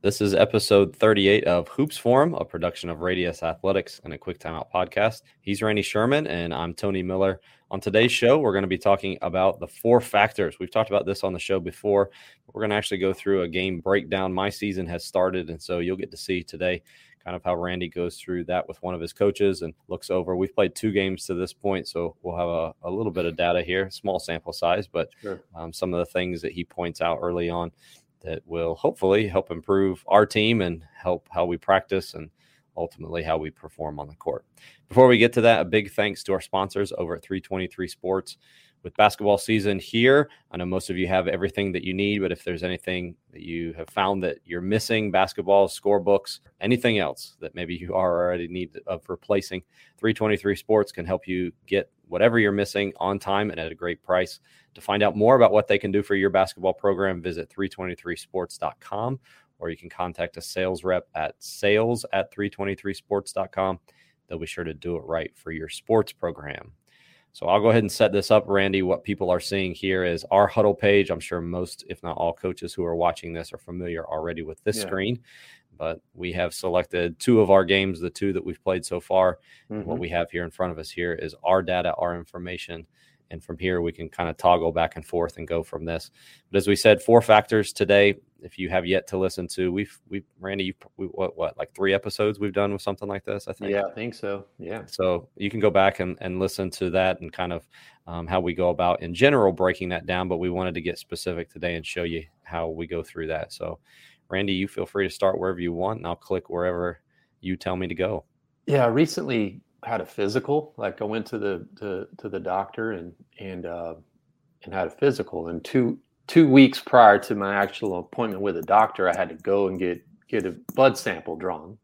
This is episode 38 of Hoops Forum, a production of Radius Athletics and a Quick Timeout podcast. He's Randy Sherman, and I'm Tony Miller. On today's show, we're going to be talking about the four factors. We've talked about this on the show before. We're going to actually go through a game breakdown. My season has started, and so you'll get to see today kind of how Randy goes through that with one of his coaches and looks over. We've played two games to this point, so we'll have a, a little bit of data here, small sample size, but sure. um, some of the things that he points out early on that will hopefully help improve our team and help how we practice and ultimately how we perform on the court. Before we get to that, a big thanks to our sponsors over at 323 Sports. With basketball season here, I know most of you have everything that you need, but if there's anything that you have found that you're missing, basketball, scorebooks, anything else that maybe you are already need of replacing, 323 Sports can help you get whatever you're missing on time and at a great price. To find out more about what they can do for your basketball program, visit 323sports.com or you can contact a sales rep at sales at 323sports.com. They'll be sure to do it right for your sports program. So I'll go ahead and set this up, Randy. What people are seeing here is our Hudl page. I'm sure most, if not all, coaches who are watching this are familiar already with this yeah. screen but we have selected two of our games, the two that we've played so far. Mm-hmm. What we have here in front of us here is our data, our information. And from here, we can kind of toggle back and forth and go from this. But as we said, four factors today. If you have yet to listen to, we've we Randy, you we, what what like three episodes we've done with something like this. I think. Yeah, I think so. Yeah. So you can go back and, and listen to that and kind of um, how we go about in general breaking that down. But we wanted to get specific today and show you how we go through that. So Randy, you feel free to start wherever you want, and I'll click wherever you tell me to go. Yeah, I recently had a physical. Like I went to the to, to the doctor and and uh, and had a physical. And two two weeks prior to my actual appointment with a doctor, I had to go and get get a blood sample drawn.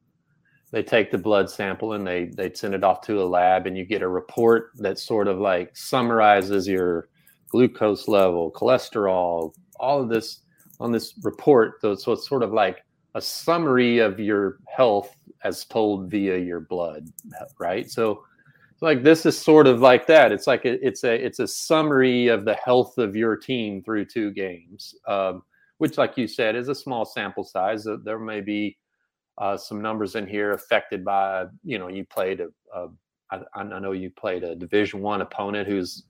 They take the blood sample and they they send it off to a lab, and you get a report that sort of like summarizes your glucose level, cholesterol, all of this on this report, so it's sort of like a summary of your health as told via your blood, right? So, like this is sort of like that. It's like a, it's a it's a summary of the health of your team through two games, um, which, like you said, is a small sample size. There may be uh, some numbers in here affected by you know you played a, a I, I know you played a Division One opponent who's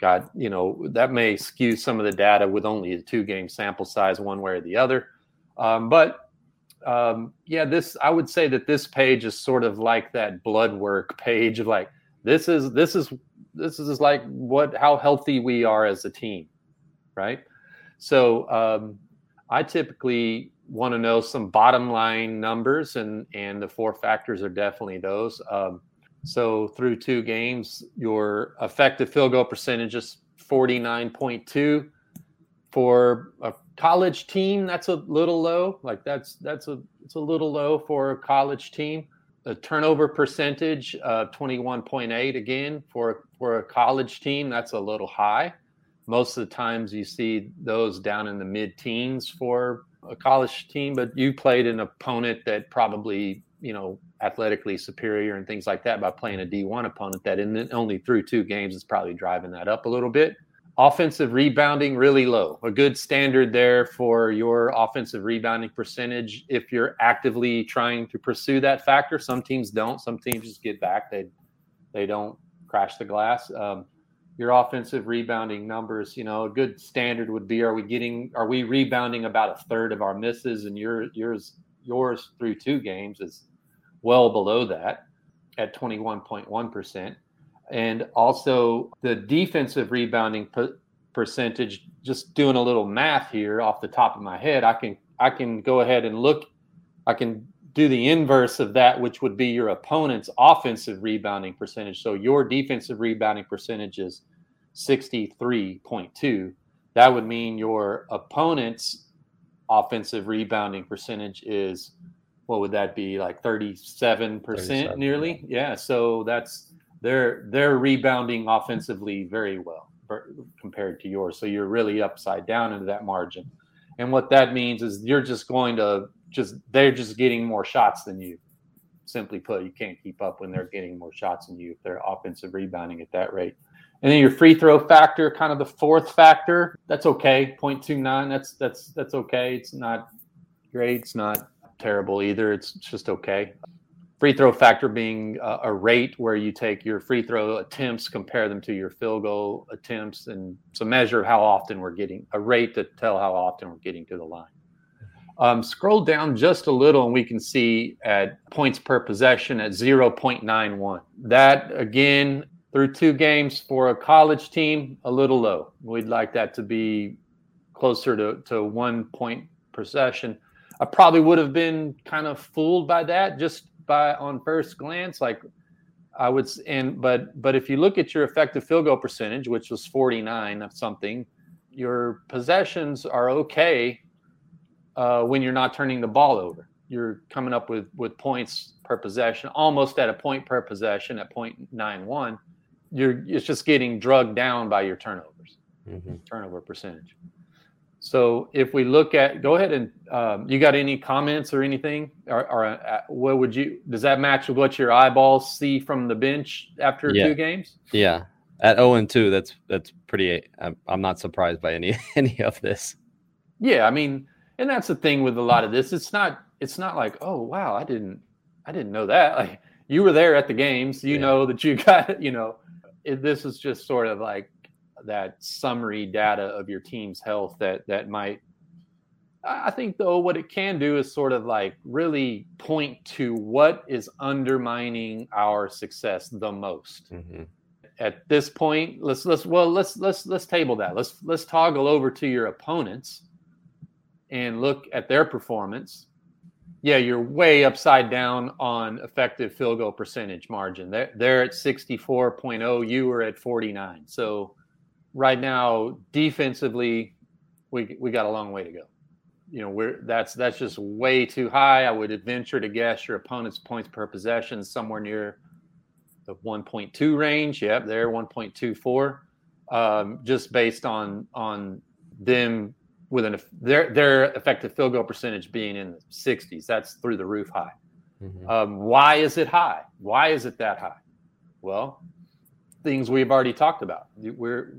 got you know that may skew some of the data with only a two game sample size one way or the other um, but um, yeah this i would say that this page is sort of like that blood work page of like this is this is this is like what how healthy we are as a team right so um, i typically want to know some bottom line numbers and and the four factors are definitely those um, so through two games, your effective field goal percentage is 49.2 for a college team. That's a little low. Like that's that's a it's a little low for a college team. The turnover percentage of 21.8 again for for a college team. That's a little high. Most of the times you see those down in the mid teens for a college team, but you played an opponent that probably you know athletically superior and things like that by playing a D1 opponent that in only through two games is probably driving that up a little bit. Offensive rebounding really low. A good standard there for your offensive rebounding percentage if you're actively trying to pursue that factor. Some teams don't. Some teams just get back. They they don't crash the glass. Um, your offensive rebounding numbers, you know, a good standard would be: Are we getting? Are we rebounding about a third of our misses? And your yours yours through two games is well below that at 21.1%. And also the defensive rebounding percentage, just doing a little math here off the top of my head, I can I can go ahead and look, I can do the inverse of that, which would be your opponent's offensive rebounding percentage. So your defensive rebounding percentage is 63.2. That would mean your opponent's offensive rebounding percentage is what would that be like 37%, 37 nearly yeah so that's they're they're rebounding offensively very well compared to yours so you're really upside down into that margin and what that means is you're just going to just they're just getting more shots than you simply put you can't keep up when they're getting more shots than you if they're offensive rebounding at that rate and then your free throw factor kind of the fourth factor that's okay 0.29 that's that's that's okay it's not great. It's not terrible either. It's just okay. Free throw factor being a, a rate where you take your free throw attempts, compare them to your field goal attempts, and it's a measure of how often we're getting a rate to tell how often we're getting to the line. Um, scroll down just a little and we can see at points per possession at 0.91. That again, through two games for a college team, a little low. We'd like that to be closer to, to one point per session. I probably would have been kind of fooled by that just by on first glance. Like I would, and but but if you look at your effective field goal percentage, which was 49 of something, your possessions are okay uh, when you're not turning the ball over. You're coming up with with points per possession, almost at a point per possession at 0.91. You're it's just getting drugged down by your turnovers, mm-hmm. turnover percentage. So if we look at, go ahead and um, you got any comments or anything, or, or uh, what would you? Does that match with what your eyeballs see from the bench after yeah. two games? Yeah, at zero and two, that's that's pretty. I'm, I'm not surprised by any any of this. Yeah, I mean, and that's the thing with a lot of this. It's not it's not like, oh wow, I didn't I didn't know that. Like you were there at the games, you yeah. know that you got, you know, it, this is just sort of like that summary data of your team's health that that might I think though what it can do is sort of like really point to what is undermining our success the most. Mm-hmm. At this point, let's let's well let's let's let's table that. Let's let's toggle over to your opponents and look at their performance, yeah, you're way upside down on effective field goal percentage margin. They're, they're at 64.0, you were at 49. So right now, defensively, we, we got a long way to go. You know, we're that's that's just way too high. I would venture to guess your opponent's points per possession somewhere near the 1.2 range. Yep, they're 1.24. Um, just based on on them with an their their effective field goal percentage being in the 60s. That's through the roof high. Mm-hmm. Um, why is it high? Why is it that high? Well, things we've already talked about. We're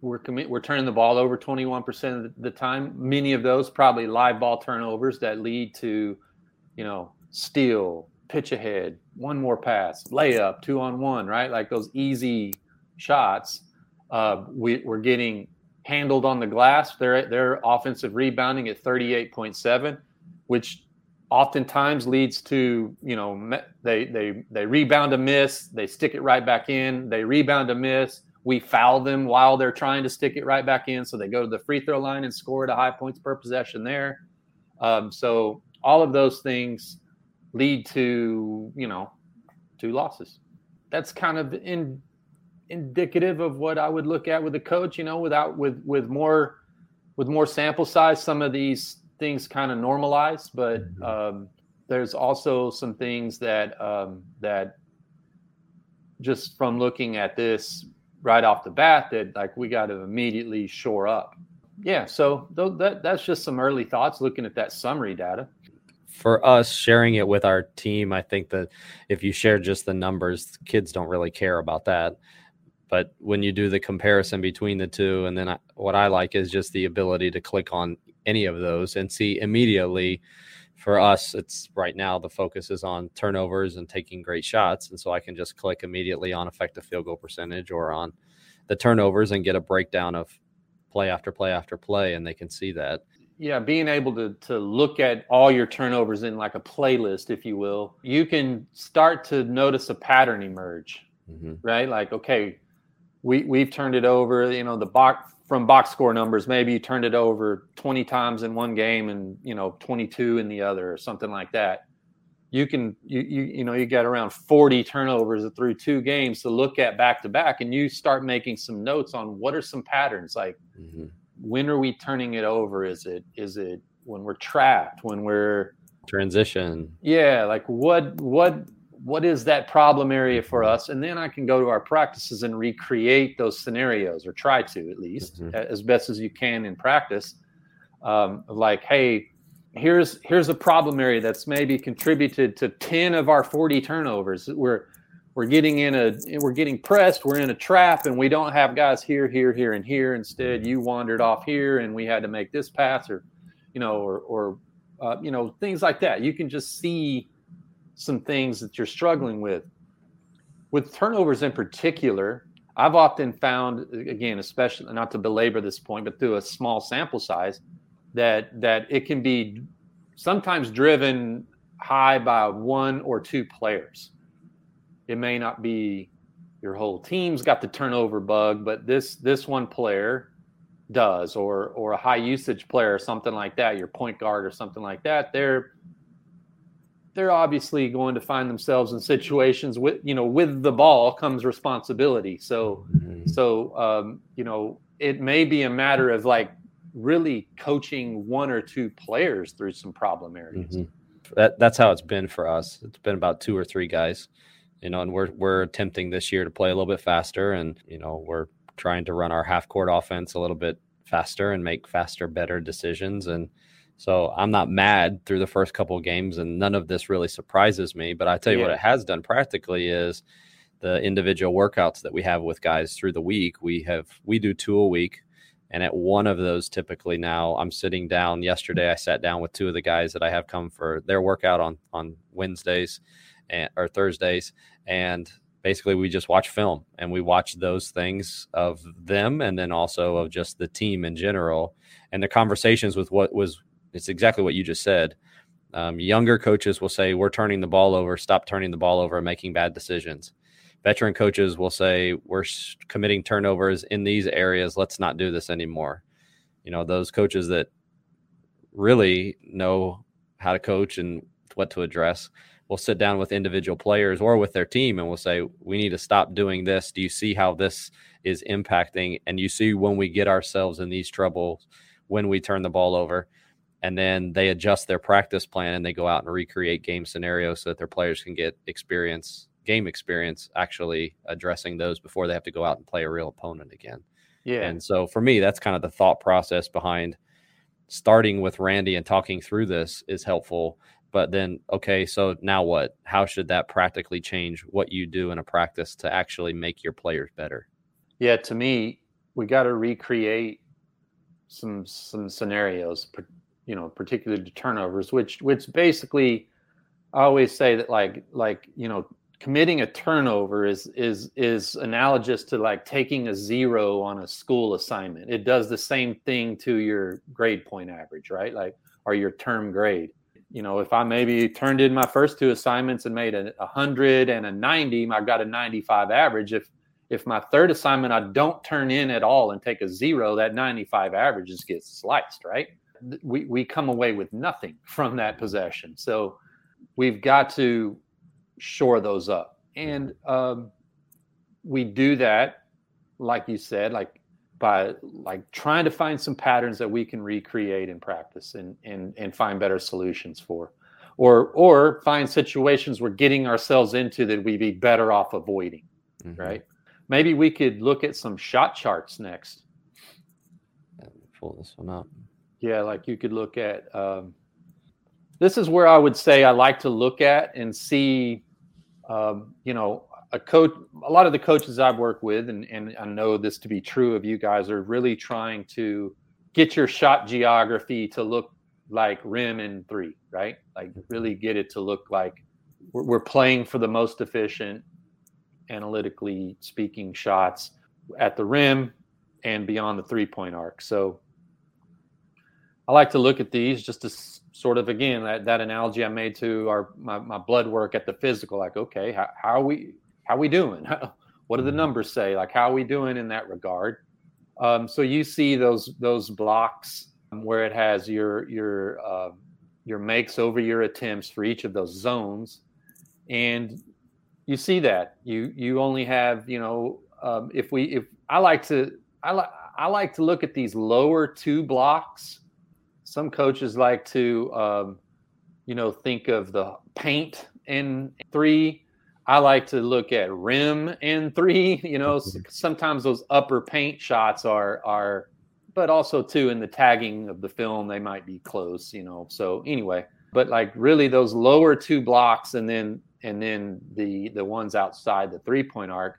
we're we're turning the ball over 21% of the time. Many of those probably live ball turnovers that lead to, you know, steal, pitch ahead, one more pass, layup, two on one, right? Like those easy shots. Uh, we, we're getting handled on the glass. Their their offensive rebounding at 38.7, which oftentimes leads to you know they they they rebound a miss, they stick it right back in. They rebound a miss. We foul them while they're trying to stick it right back in, so they go to the free throw line and score at a high points per possession there. Um, so all of those things lead to you know two losses. That's kind of in indicative of what I would look at with a coach. You know, without with with more with more sample size, some of these things kind of normalize. But mm-hmm. um, there's also some things that um, that just from looking at this right off the bat that like we got to immediately shore up. Yeah, so th- that that's just some early thoughts looking at that summary data for us sharing it with our team, I think that if you share just the numbers, kids don't really care about that. But when you do the comparison between the two, and then I, what I like is just the ability to click on any of those and see immediately. For us, it's right now the focus is on turnovers and taking great shots, and so I can just click immediately on effective field goal percentage or on the turnovers and get a breakdown of play after play after play, and they can see that yeah being able to to look at all your turnovers in like a playlist if you will you can start to notice a pattern emerge mm-hmm. right like okay we we've turned it over. You know, the box from box score numbers, maybe you turned it over 20 times in one game and you know 22 in the other or something like that. You can you you you know you get around 40 turnovers through two games to look at back to back, and you start making some notes on what are some patterns like. Mm-hmm. When are we turning it over? Is it is it when we're trapped? When we're transition? Yeah, like what what what is that problem area for us and then i can go to our practices and recreate those scenarios or try to at least mm-hmm. as best as you can in practice um, like hey here's here's a problem area that's maybe contributed to 10 of our 40 turnovers we're we're getting in a we're getting pressed we're in a trap and we don't have guys here here here and here instead you wandered off here and we had to make this pass or you know or or uh, you know, things like that. You can just see some things that you're struggling with. With turnovers in particular, I've often found, again, especially not to belabor this point, but through a small sample size, that that it can be sometimes driven high by one or two players. It may not be your whole team's got the turnover bug, but this this one player does, or or a high usage player or something like that, your point guard or something like that. They're they're obviously going to find themselves in situations with you know with the ball comes responsibility so mm-hmm. so um, you know it may be a matter of like really coaching one or two players through some problem areas mm-hmm. that, that's how it's been for us it's been about two or three guys you know and we're we're attempting this year to play a little bit faster and you know we're trying to run our half court offense a little bit faster and make faster better decisions and so I'm not mad through the first couple of games, and none of this really surprises me. But I tell you yeah. what, it has done practically is the individual workouts that we have with guys through the week. We have we do two a week, and at one of those, typically now I'm sitting down. Yesterday, I sat down with two of the guys that I have come for their workout on on Wednesdays and or Thursdays, and basically we just watch film and we watch those things of them and then also of just the team in general and the conversations with what was it's exactly what you just said. Um, younger coaches will say, We're turning the ball over, stop turning the ball over and making bad decisions. Veteran coaches will say, We're committing turnovers in these areas. Let's not do this anymore. You know, those coaches that really know how to coach and what to address will sit down with individual players or with their team and will say, We need to stop doing this. Do you see how this is impacting? And you see when we get ourselves in these troubles when we turn the ball over and then they adjust their practice plan and they go out and recreate game scenarios so that their players can get experience game experience actually addressing those before they have to go out and play a real opponent again. Yeah. And so for me that's kind of the thought process behind starting with randy and talking through this is helpful. But then okay so now what? How should that practically change what you do in a practice to actually make your players better? Yeah to me we got to recreate some some scenarios you know, particularly to turnovers, which which basically I always say that like like you know committing a turnover is is is analogous to like taking a zero on a school assignment. It does the same thing to your grade point average, right? Like or your term grade. You know, if I maybe turned in my first two assignments and made a, hundred and a ninety, I got a ninety-five average. If if my third assignment I don't turn in at all and take a zero, that ninety-five average just gets sliced, right? We, we come away with nothing from that possession. So we've got to shore those up. And um, we do that, like you said, like by like trying to find some patterns that we can recreate in practice and and and find better solutions for. Or or find situations we're getting ourselves into that we'd be better off avoiding. Mm-hmm. Right. Maybe we could look at some shot charts next. Pull this one up. Yeah, like you could look at. Um, this is where I would say I like to look at and see, um, you know, a coach. A lot of the coaches I've worked with, and and I know this to be true of you guys, are really trying to get your shot geography to look like rim and three, right? Like really get it to look like we're, we're playing for the most efficient, analytically speaking, shots at the rim and beyond the three point arc. So I like to look at these just to sort of again that, that analogy I made to our my, my blood work at the physical. Like, okay, how, how are we how are we doing? what do the mm-hmm. numbers say? Like, how are we doing in that regard? Um, so you see those those blocks where it has your your uh, your makes over your attempts for each of those zones, and you see that you you only have you know um, if we if I like to I like I like to look at these lower two blocks some coaches like to, um, you know, think of the paint in three. I like to look at rim in three. You know, sometimes those upper paint shots are are, but also too in the tagging of the film they might be close. You know, so anyway, but like really those lower two blocks and then and then the the ones outside the three point arc.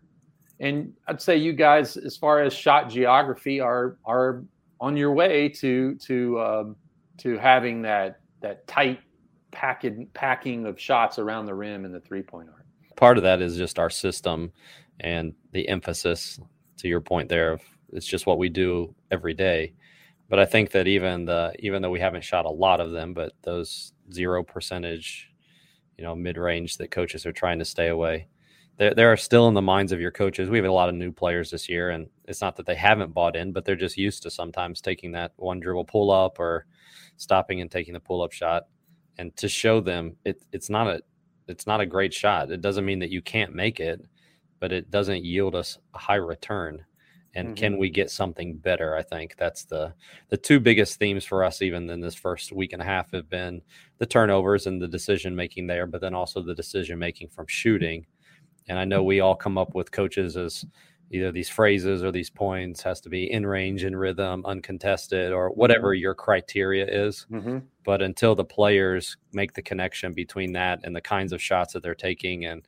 And I'd say you guys, as far as shot geography, are are on your way to to um, to having that that tight packing packing of shots around the rim and the three point arc. Part of that is just our system and the emphasis to your point there of it's just what we do every day. But I think that even the even though we haven't shot a lot of them, but those zero percentage, you know, mid range that coaches are trying to stay away, there there are still in the minds of your coaches. We have a lot of new players this year, and it's not that they haven't bought in, but they're just used to sometimes taking that one dribble pull up or stopping and taking the pull up shot. And to show them it it's not a it's not a great shot. It doesn't mean that you can't make it, but it doesn't yield us a high return and mm-hmm. can we get something better i think that's the the two biggest themes for us even in this first week and a half have been the turnovers and the decision making there but then also the decision making from shooting and i know we all come up with coaches as either these phrases or these points has to be in range in rhythm uncontested or whatever mm-hmm. your criteria is mm-hmm. but until the players make the connection between that and the kinds of shots that they're taking and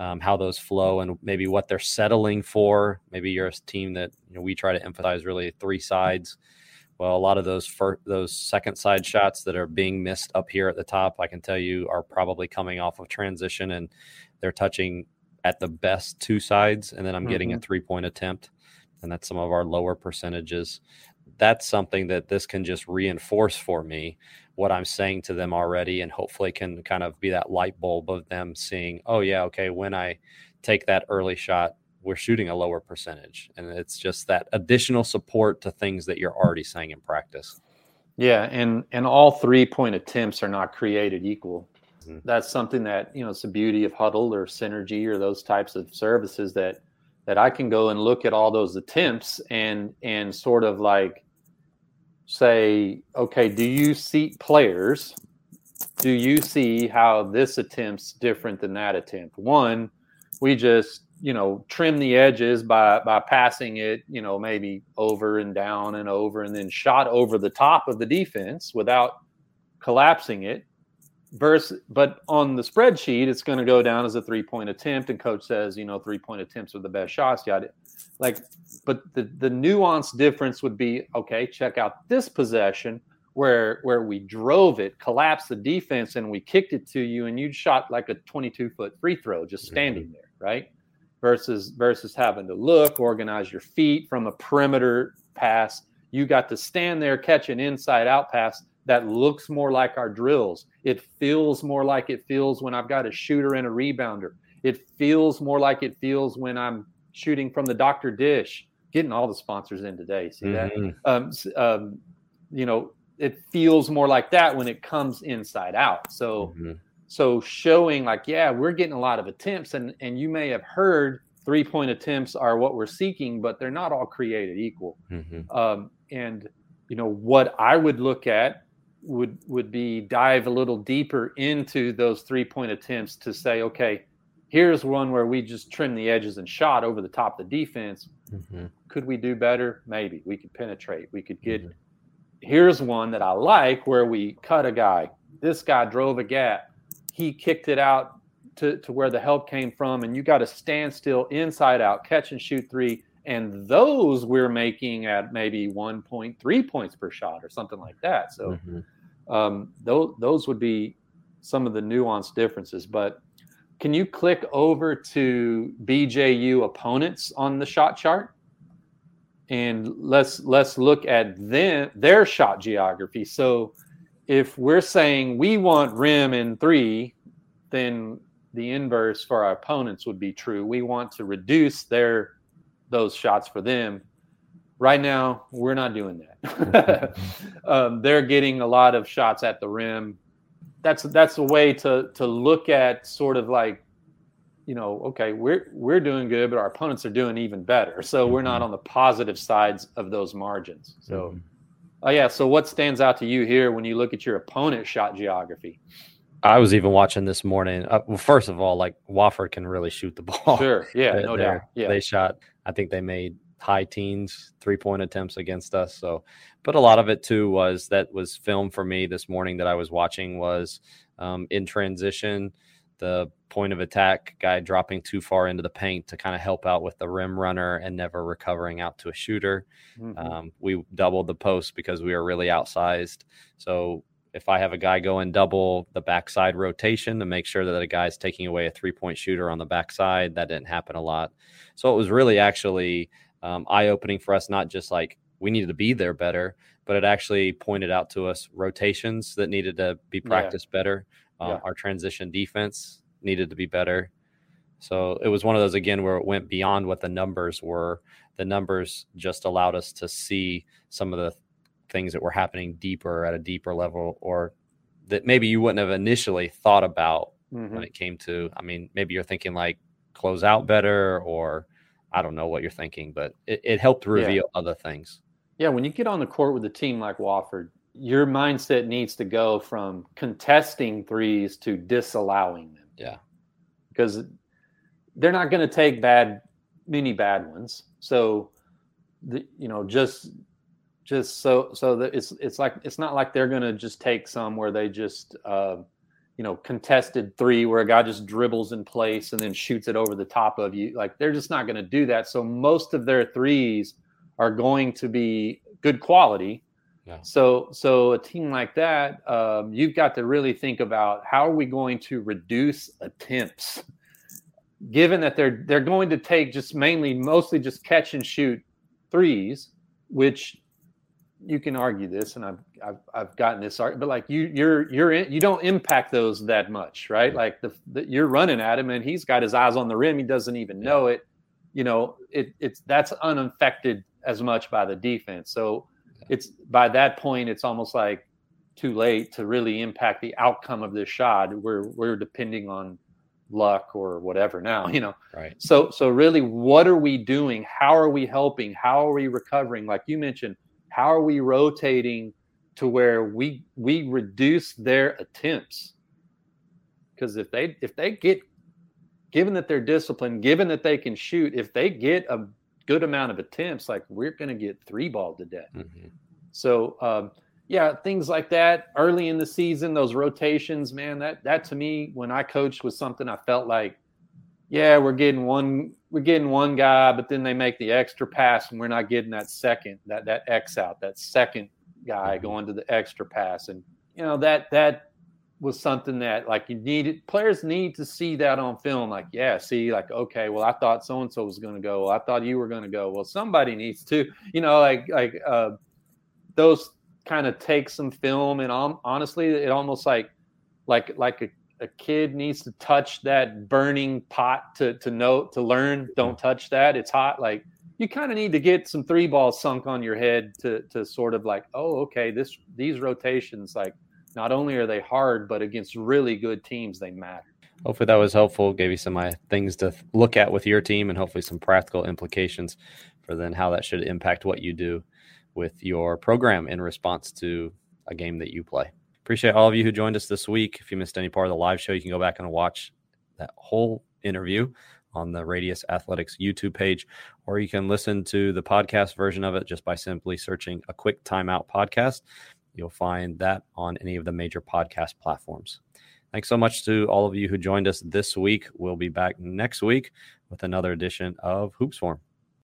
um, how those flow and maybe what they're settling for. Maybe you're a team that you know we try to emphasize really three sides. Well, a lot of those first, those second side shots that are being missed up here at the top, I can tell you, are probably coming off of transition and they're touching at the best two sides, and then I'm mm-hmm. getting a mm-hmm. three point attempt, and that's some of our lower percentages. That's something that this can just reinforce for me what I'm saying to them already, and hopefully can kind of be that light bulb of them seeing, oh yeah, okay, when I take that early shot, we're shooting a lower percentage, and it's just that additional support to things that you're already saying in practice. Yeah, and and all three point attempts are not created equal. Mm-hmm. That's something that you know it's the beauty of Hudl or Synergy or those types of services that that I can go and look at all those attempts and and sort of like say, okay, do you see players? Do you see how this attempt's different than that attempt? One, we just you know trim the edges by by passing it you know maybe over and down and over and then shot over the top of the defense without collapsing it versus but on the spreadsheet it's going to go down as a three point attempt and coach says you know three point attempts are the best shots. Yeah like but the the nuance difference would be okay check out this possession where where we drove it collapsed the defense and we kicked it to you and you shot like a 22 foot free throw just mm-hmm. standing there right? Versus versus having to look organize your feet from a perimeter pass. You got to stand there catch an inside out pass that looks more like our drills it feels more like it feels when i've got a shooter and a rebounder it feels more like it feels when i'm shooting from the Dr. Dish, getting all the sponsors in today. See mm-hmm. that? Um, um, you know, it feels more like that when it comes inside out. So, mm-hmm. so showing like, yeah, we're getting a lot of attempts, and and you may have heard three point attempts are what we're seeking, but they're not all created equal. Mm-hmm. Um, and you know what I would look at would would be dive a little deeper into those three point attempts to say, okay, Here's one where we just trim the edges and shot over the top of the defense. Mm-hmm. Could we do better? Maybe we could penetrate. We could get. Mm-hmm. Here's one that I like where we cut a guy. This guy drove a gap. He kicked it out to, to where the help came from, and you got to stand still inside out, catch and shoot three. And those we're making at maybe 1.3 points per shot or something like that. So mm-hmm. um, those, those would be some of the nuanced differences. But can you click over to BJU opponents on the shot chart? And let's let's look at them their shot geography. So if we're saying we want rim in three, then the inverse for our opponents would be true. We want to reduce their those shots for them. Right now, we're not doing that. um, they're getting a lot of shots at the rim that's that's a way to to look at sort of like you know okay we're we're doing good but our opponents are doing even better so mm-hmm. we're not mm-hmm. on the positive sides of those margins so mm-hmm. oh yeah so what stands out to you here when you look at your opponent shot geography I was even watching this morning. Uh, well, first of all, like Wofford can really shoot the ball. Sure. Yeah. no doubt. Yeah. They shot. I think they made high teens three point attempts against us. So, but a lot of it too was that was filmed for me this morning that I was watching was um, in transition, the point of attack guy dropping too far into the paint to kind of help out with the rim runner and never recovering out to a shooter. Mm-hmm. Um, we doubled the post because we were really outsized. So if I have a guy going double the backside rotation to make sure that a guy's taking away a three point shooter on the backside. That didn't happen a lot. So it was really actually um, eye opening for us, not just like we needed to be there better, but it actually pointed out to us rotations that needed to be practiced yeah. better. Uh, yeah. Our transition defense needed to be better. So it was one of those again where it went beyond what the numbers were. The numbers just allowed us to see some of the things that were happening deeper at a deeper level or that maybe you wouldn't have initially thought about mm-hmm. when it came to i mean maybe you're thinking like close out better or i don't know what you're thinking but it, it helped reveal yeah. other things yeah when you get on the court with a team like wofford your mindset needs to go from contesting threes to disallowing them yeah because they're not going to take bad many bad ones so the, you know just just so so that it's it's like it's not like they're going to just take some where they just uh, you know contested three where a guy just dribbles in place and then shoots it over the top of you. Like they're just not going to do that. So most of their threes are going to be good quality. Yeah. so so a team like that um, you've got to really think about how are we going to reduce attempts? Given that they're they're going to take just mainly mostly just catch and shoot threes which you can argue this, and I've I've, I've gotten this argument, but like you you're you're in, you don't impact those that much, right? Like the, the, you're running at him, and he's got his eyes on the rim. He doesn't even know it. You know, it it's that's unaffected as much by the defense. So it's by that point, it's almost like too late to really impact the outcome of this shot. We're we're depending on luck or whatever now you know right so so really what are we doing how are we helping how are we recovering like you mentioned how are we rotating to where we we reduce their attempts because if they if they get given that they're disciplined given that they can shoot if they get a good amount of attempts like we're going to get three ball to death mm-hmm. so um, yeah things like that early in the season those rotations man that that to me when i coached was something i felt like yeah, we're getting one we're getting one guy, but then they make the extra pass and we're not getting that second, that that X out, that second guy going to the extra pass. And you know, that that was something that like you needed players need to see that on film. Like, yeah, see, like, okay, well, I thought so and so was gonna go. Well, I thought you were gonna go. Well, somebody needs to, you know, like like uh those kind of take some film and um, honestly it almost like like like a a kid needs to touch that burning pot to to know to learn don't touch that it's hot like you kind of need to get some three balls sunk on your head to to sort of like oh okay this these rotations like not only are they hard but against really good teams they matter. Hopefully that was helpful gave you some uh, things to look at with your team and hopefully some practical implications for then how that should impact what you do with your program in response to a game that you play Appreciate all of you who joined us this week. If you missed any part of the live show, you can go back and watch that whole interview on the Radius Athletics YouTube page, or you can listen to the podcast version of it just by simply searching a quick timeout podcast. You'll find that on any of the major podcast platforms. Thanks so much to all of you who joined us this week. We'll be back next week with another edition of Hoops Forum.